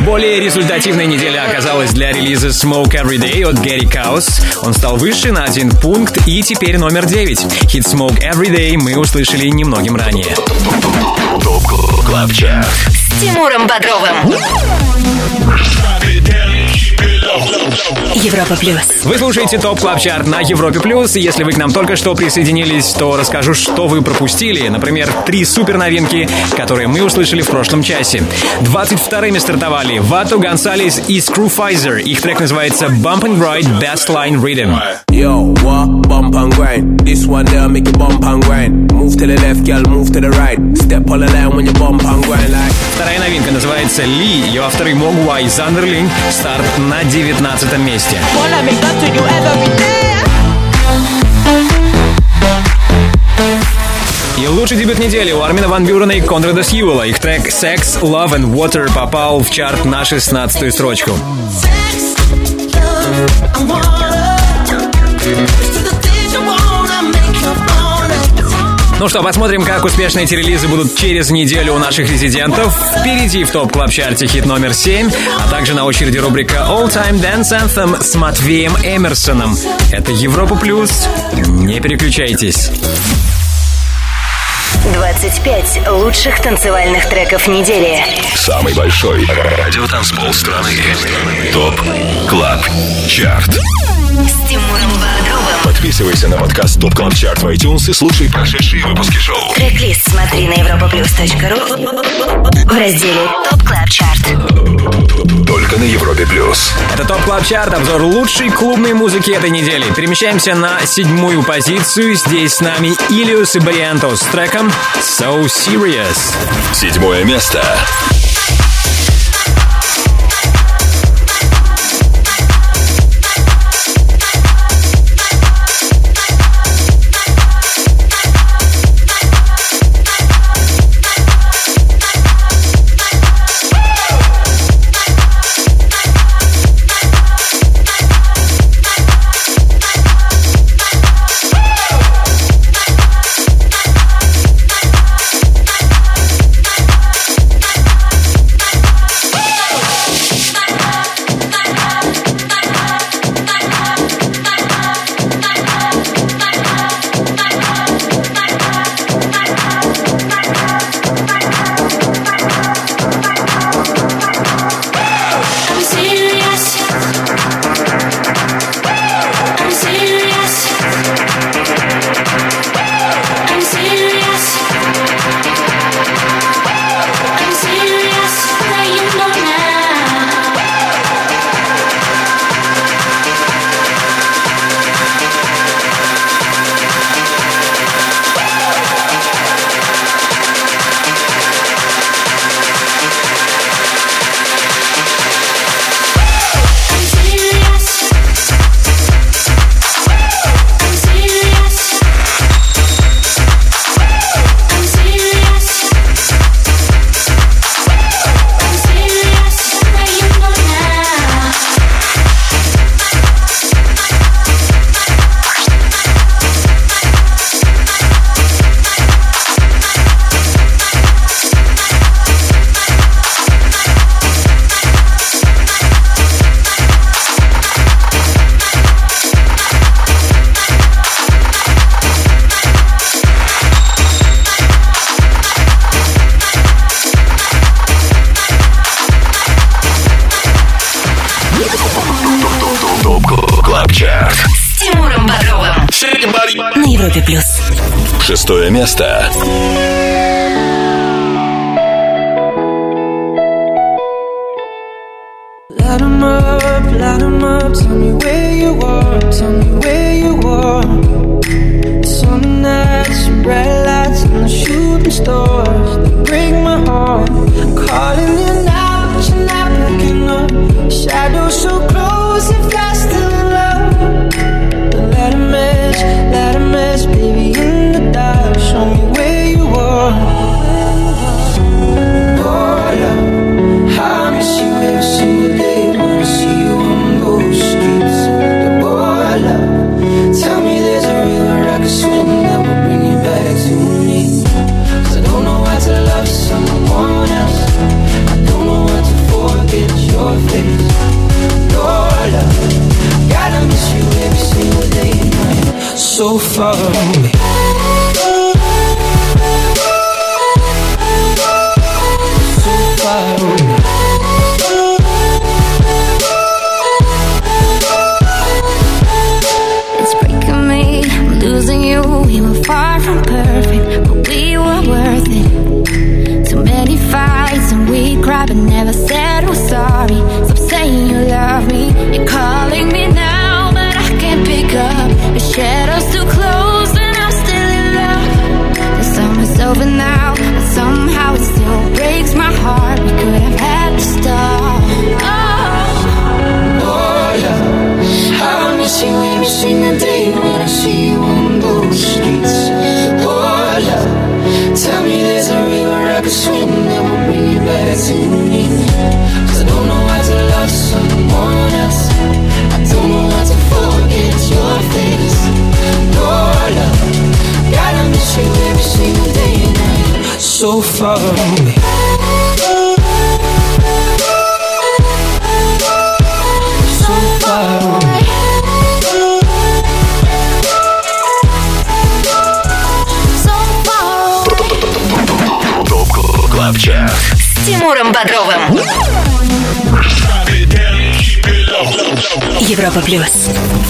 Более результативной неделя оказалась для релиза Smoke Every Day от Gary Kaus. Он стал выше на один пункт и теперь номер 9. Хит Smoke Every Day мы услышали немногим ранее. С Тимуром Бодровым. Европа плюс. Вы слушаете Top Club Chart на Европе Плюс. Если вы к нам только что присоединились, то расскажу, что вы пропустили. Например, три супер новинки, которые мы услышали в прошлом часе. 22-ми стартовали Вато Гонсалес и Scrufizzer. Их трек называется Bump and Grind Bassline Riddim. Yo, what? Bump and grind. This one there make you bump and grind. Move to the left, girl, move to the right. Step on the line when you bump and grind like. Вторая новинка называется Ли. Ее авторы Могуа и Зандерлинг. Старт на 19 месте. И лучший дебют недели у Армина Ван Бюрена и Конрада Сьюэлла. Их трек Sex, Love and Water попал в чарт на 16 строчку. Ну что, посмотрим, как успешно эти релизы будут через неделю у наших резидентов. Впереди в Top Club Chart е хит номер 7, а также на очереди рубрика All Time Dance Anthem с Матвеем Эмерсоном. Это Европа Плюс. Не переключайтесь. 25 лучших танцевальных треков недели. Самый большой радиотанцпол страны. Top Club Chart. С Тимуром Бодровым. Подписывайся на подкаст Top Club Chart в iTunes и слушай прошедшие выпуски шоу. Трек-лист смотри на europaplus.ru в разделе Top Club Chart. Только на Европе плюс. Это Top Club Chart, обзор лучшей клубной музыки этой недели. Перемещаемся на седьмую позицию. Здесь с нами Illyus и Barrientos с треком So Serious. Седьмое место.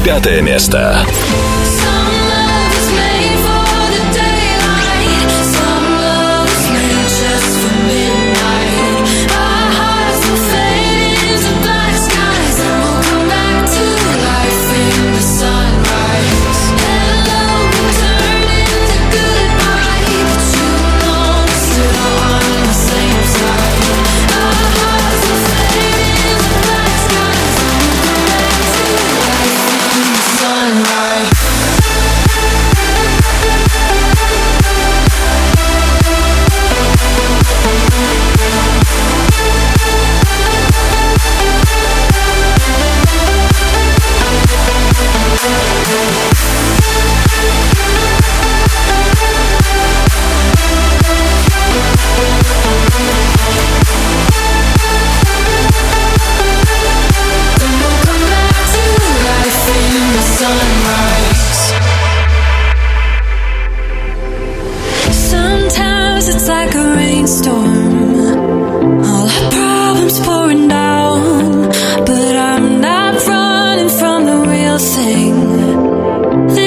Пятое место.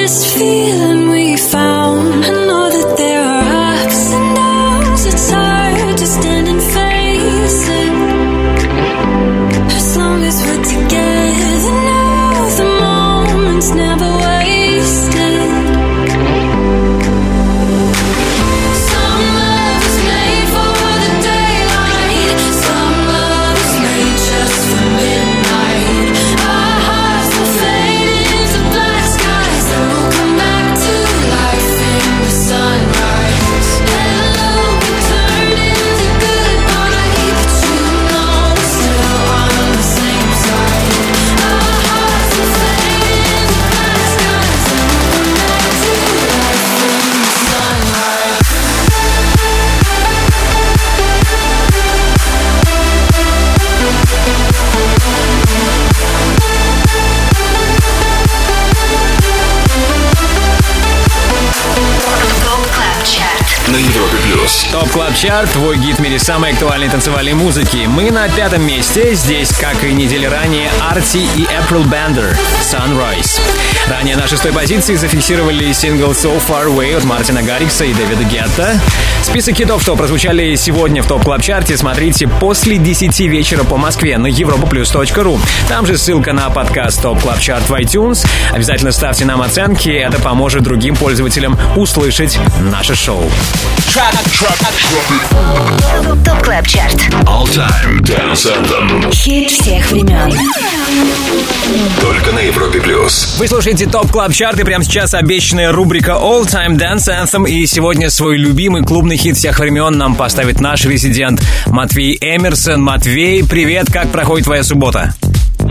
This feeling Chart, твой гид в мире самой актуальной танцевальной музыки. Мы на пятом месте. Здесь, как и недели ранее, Arty и April Bender Sunrise. Ранее на шестой позиции зафиксировали сингл So Far Away от Мартина Гаррикса и Дэвида Гетта. Список хитов, что прозвучали сегодня в Top Club Chart е, смотрите после 10 вечера по Москве на europaplus.ru. Там же ссылка на подкаст Top Club Chart в iTunes. Обязательно ставьте нам оценки, это поможет другим пользователям услышать наше шоу. Top Club Chart. All Time Dance Anthem. Хит всех времен. Только на Европе Плюс. Вы слушаете Top Club Chart и прямо сейчас обещанная рубрика All Time Dance Anthem. И сегодня свой любимый клубный хит всех времен нам поставит наш резидент Матвей Эмерсон. Матвей, привет, как проходит твоя суббота?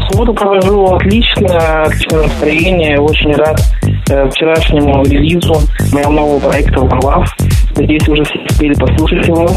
Субботу провожу отлично, отличное настроение, очень рад э, вчерашнему релизу моего нового проекта «Лав». Надеюсь, уже все успели послушать его.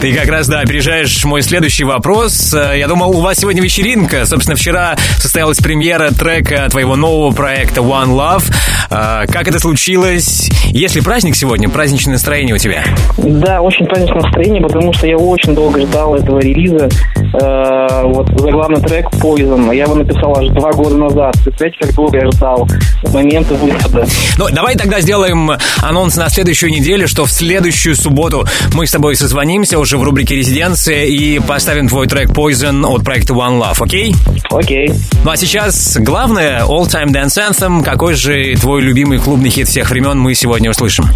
Ты как раз, да, опережаешь мой следующий вопрос. Э, Я думал, у вас сегодня вечеринка. Собственно, вчера состоялась премьера трека твоего нового проекта One Love. Э, Как это случилось? Есть ли праздник сегодня? Праздничное настроение у тебя? Да, очень праздничное настроение, потому что я очень долго ждал этого релиза. Э, вот заглавный трек Poison. Я его написал аж два года назад. Представляете, как долго я ждал момента выхода. Ну, давай тогда сделаем анонс на следующую неделю, что в следующую субботу мы с тобой созвонимся уже в рубрике «Резиденция» и поставим твой трек Poison от проекта One Love, окей? Окей. Ну а сейчас главное, All Time Dance Anthem. Какой же твой любимый клубный хит всех времен мы сегодня услышим?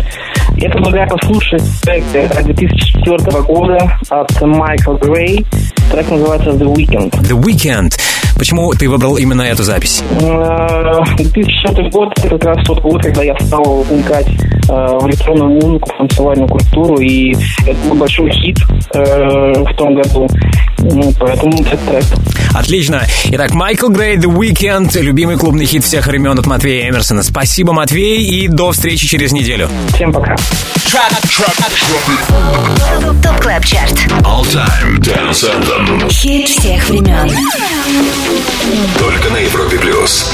Я предлагаю послушать трек 2004 года от Майкла Грей. Трек называется The Weekend. The Weekend. Почему ты выбрал именно эту запись? Э, 2004 год это как раз тот год, когда я стал вникать э, в электронную музыку, в танцевальную культуру, и это был большой хит э, в том году. Ну, поэтому этот трек. Отлично. Итак, Майкл Грей, The Weekend, любимый клубный хит всех времен от Матвея Эмерсона. Спасибо, Матвей, и до встречи через неделю. Всем пока. ТОП КЛАБ ЧАРТ. All Time Dance Anthem. Хит всех времен. Только на Европе плюс.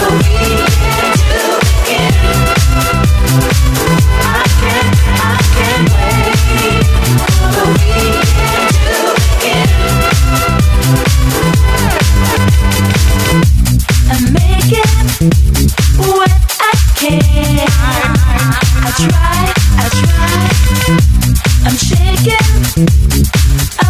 I I. I try, I try. I'm shaking up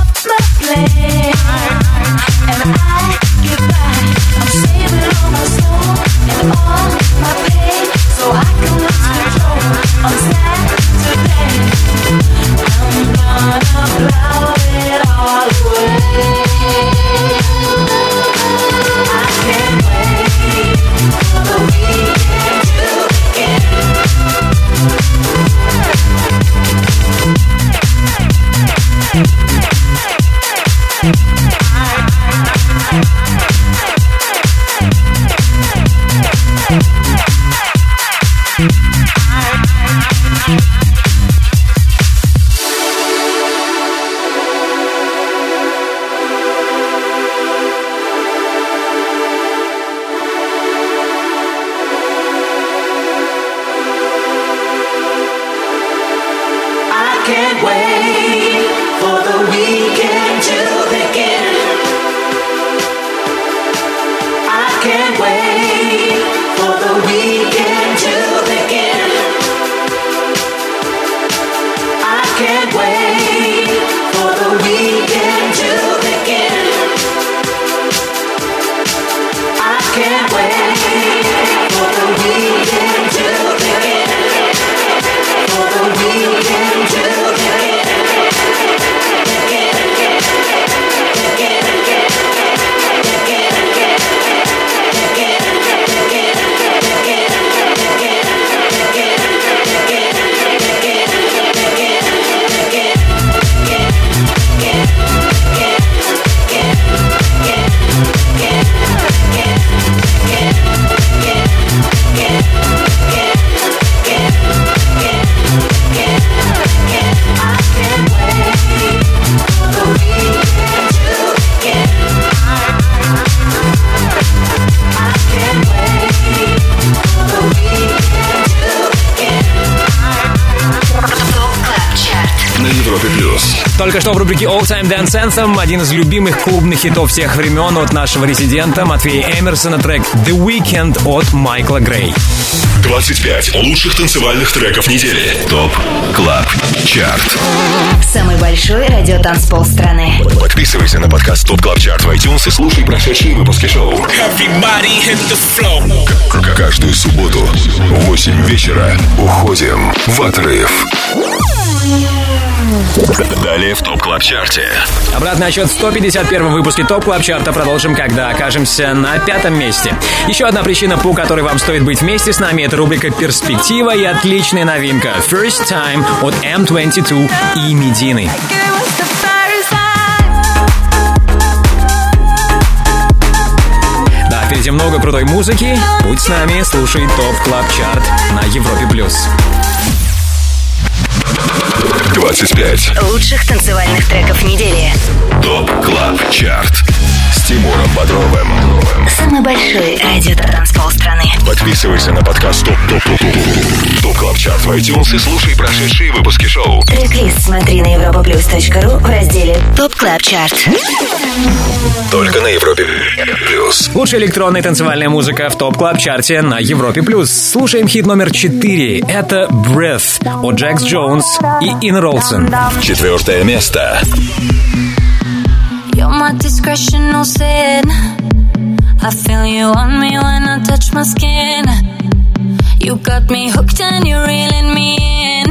Anthem один из любимых клубных хитов всех времен от нашего резидента Матвея Эмерсона трек The Weekend от Майкла Грей. 25 лучших танцевальных треков недели. Top Club Chart. Самый большой радиотанцпол страны. Подписывайся на подкаст Top Club Chart в iTunes и слушай прошедшие выпуски шоу. К- Каждую субботу в 8 вечера уходим в отрыв. Далее в Top Club Chart е. Обратный отчет в 151 выпуске Top Club Chart а продолжим, когда окажемся на пятом месте. Еще одна причина, по которой вам стоит быть вместе с нами, это рубрика «Перспектива» и отличная новинка «First Time» от M22 и Медины. Да, впереди много крутой музыки. Будь с нами, слушай Top Club Chart на Европе+. плюс. 25 лучших танцевальных треков недели. Top Club Chart с Тимуром Бодровым. Самый большой радиотанцпол страны. Подписывайся на подкаст Top Top Top Top Top Club Chart в iTunes и слушай прошедшие выпуски шоу. Трек-лист смотри на europaplus.ru в разделе Top Club Chart. Только на Европе Плюс. Лучшая электронная танцевальная музыка в Top Club Chart е на Европе Плюс. Слушаем хит номер 4. Это Breathe от Jax Jones и и Ina Wroldsen. Четвертое место. You're my discretional sin. I feel you on me when I touch my skin. You got me hooked and you're reeling me in.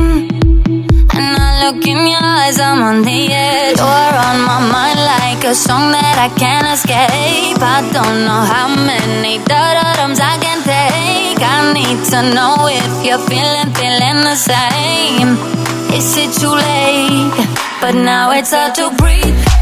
And I look in your eyes, I'm on the edge. You're on my mind like a song that I can't escape. I don't know how many dotums I can take. I need to know if you're feeling, feeling the same. Is it too late? But now it's hard to breathe.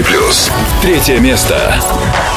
Европе плюс. Третье место.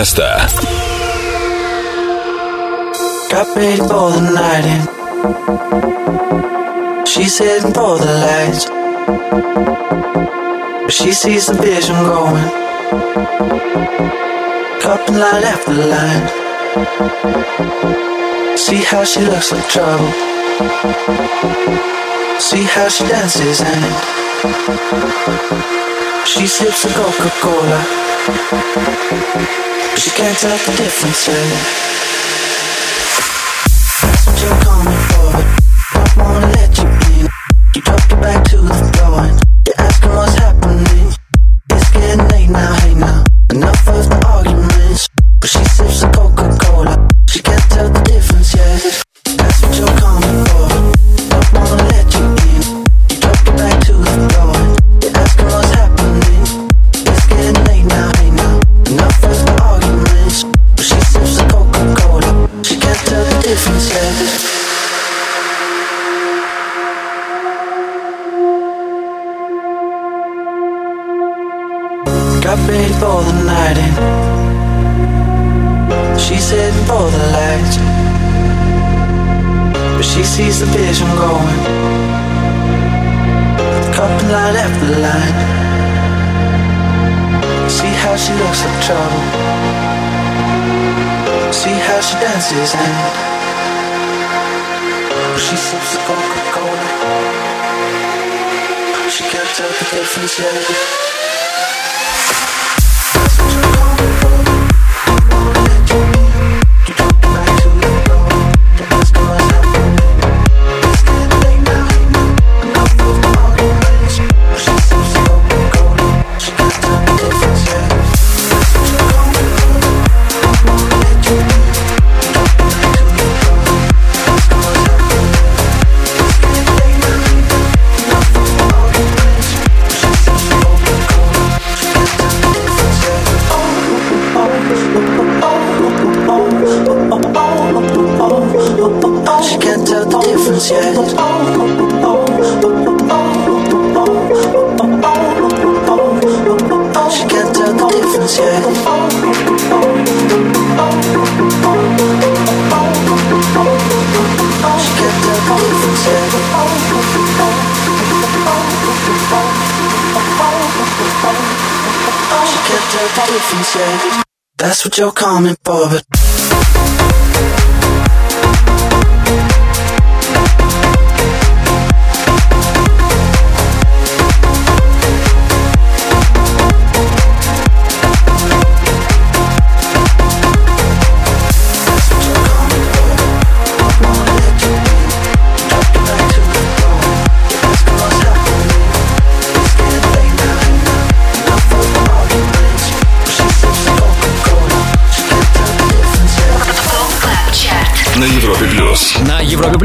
место. Got ready for the night in. She's heading for the lights. But she sees the vision going. Couple line after line. See how she looks like trouble. See how she dances and she sips the Coca-Cola. She can't tell the difference. Yeah. And she sips Coca-Cola. She can't tell the difference yet.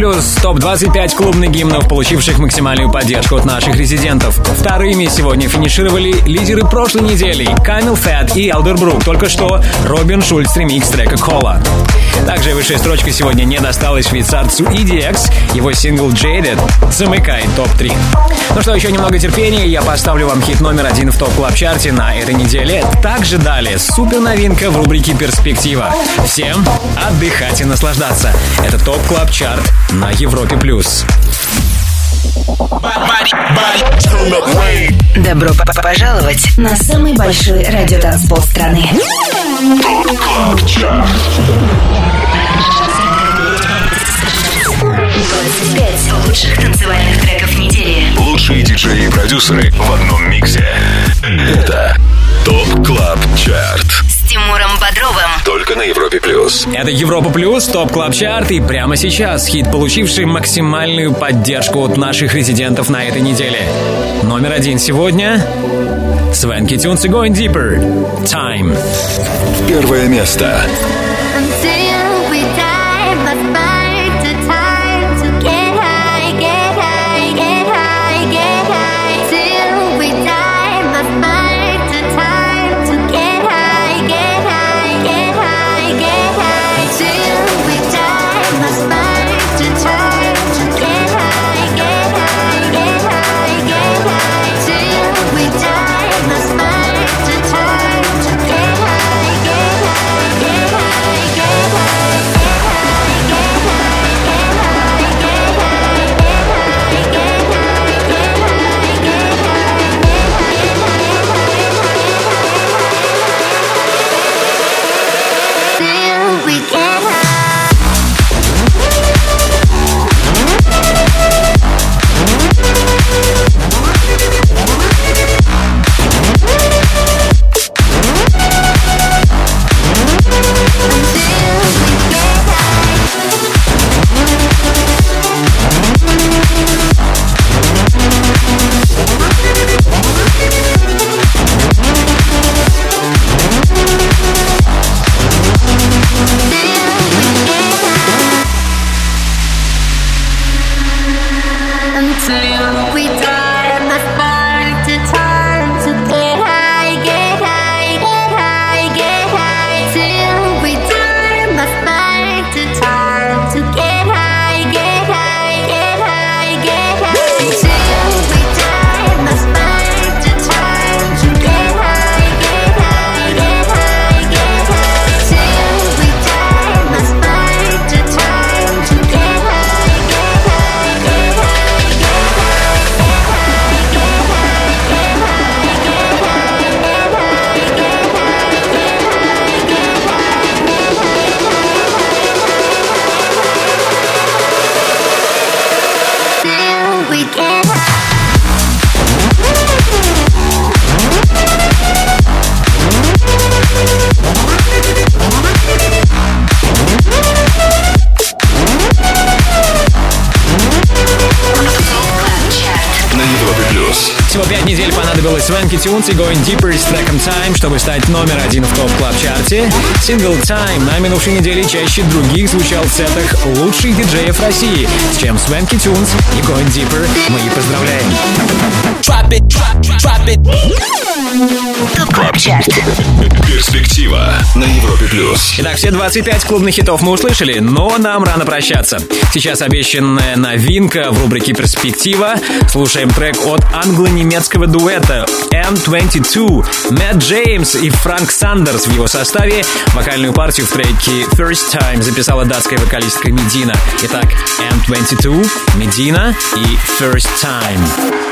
Плюс топ-25 клубных гимнов, получивших максимальную поддержку от наших резидентов. Вторыми сегодня финишировали лидеры прошлой недели Камил Фэт и Элдербрук. Только что Робин Шульц ремикс трека Кола. Также высшая строчка сегодня не досталась швейцарцу EDX. Его сингл Jaded замыкает топ-3. Ну что, еще немного терпения, я поставлю вам хит номер один в топ клаб чарте на этой неделе. Также далее супер новинка в рубрике «Перспектива». Всем отдыхать и наслаждаться. Это топ клаб чарт на Европе+. плюс. Добро п- п- пожаловать на самый большой радиотанцпол страны. 25 лучших танцевальных треков недели. Лучшие диджеи и продюсеры в одном миксе. Это Top Club Chart. С Тимуром Бодровым. Только на Европе плюс. Это Европа Плюс, Top Club Chart и прямо сейчас хит, получивший максимальную поддержку от наших резидентов на этой неделе. Номер один сегодня Swanky Tunes и Going Deeper. Time. Первое место. И Going Deeper с треком Time, чтобы стать номер один в Top Club Chart е сингл Time на минувшей неделе чаще других звучал в сетах лучших диджеев России, с чем Swanky Tunes и Going Deeper мы и поздравляем. Drop it, drop, drop it. Top Club Chart. Перспектива на Европе плюс. Итак, все 25 клубных хитов мы услышали, но нам рано прощаться. Сейчас обещанная новинка в рубрике «Перспектива». Слушаем трек от англо-немецкого дуэта M22, Мэтт Джеймс и Франк Сандерс в его составе. Вокальную партию в треке First Time записала датская вокалистка Медина. Итак, M22, Медина и First Time.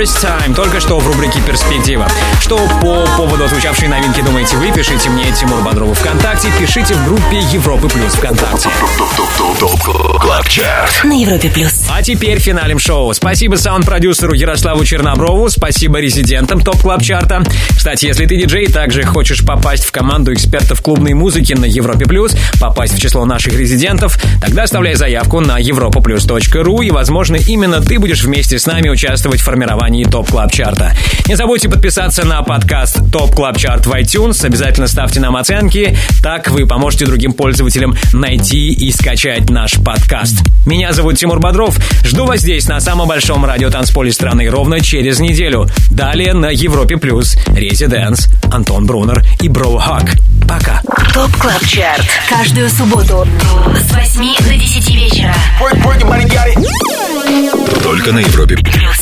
First Time, только что в рубрике «Перспектива». Что по поводу отзвучавшей новинки думаете вы? Пишите мне Тимур Бодрову ВКонтакте, пишите в группе Европы Плюс ВКонтакте. На Европе Плюс. А теперь финалим шоу. Спасибо саунд-продюсеру Ярославу Черноброву, спасибо резидентам Top Club Chart а. Кстати, если ты диджей также хочешь попасть в команду экспертов клубной музыки на Европе Плюс, попасть в число наших резидентов, тогда оставляй заявку на europaplus.ru и, возможно, именно ты будешь вместе с нами участвовать в формировании Top Club Chart а. Не забудьте подписаться на подкаст Top Club Chart в iTunes, обязательно ставьте нам оценки, так вы поможете другим пользователям найти и скачать наш подкаст. Меня зовут Тимур Бодров, жду вас здесь, на самом большом радиотанцполе страны, ровно через неделю. Далее на Европе Плюс, Residance, Антон Брунер и Brohug. Пока. Top Club Chart. Каждую субботу с 8 до 10 вечера. Только на Европе Плюс.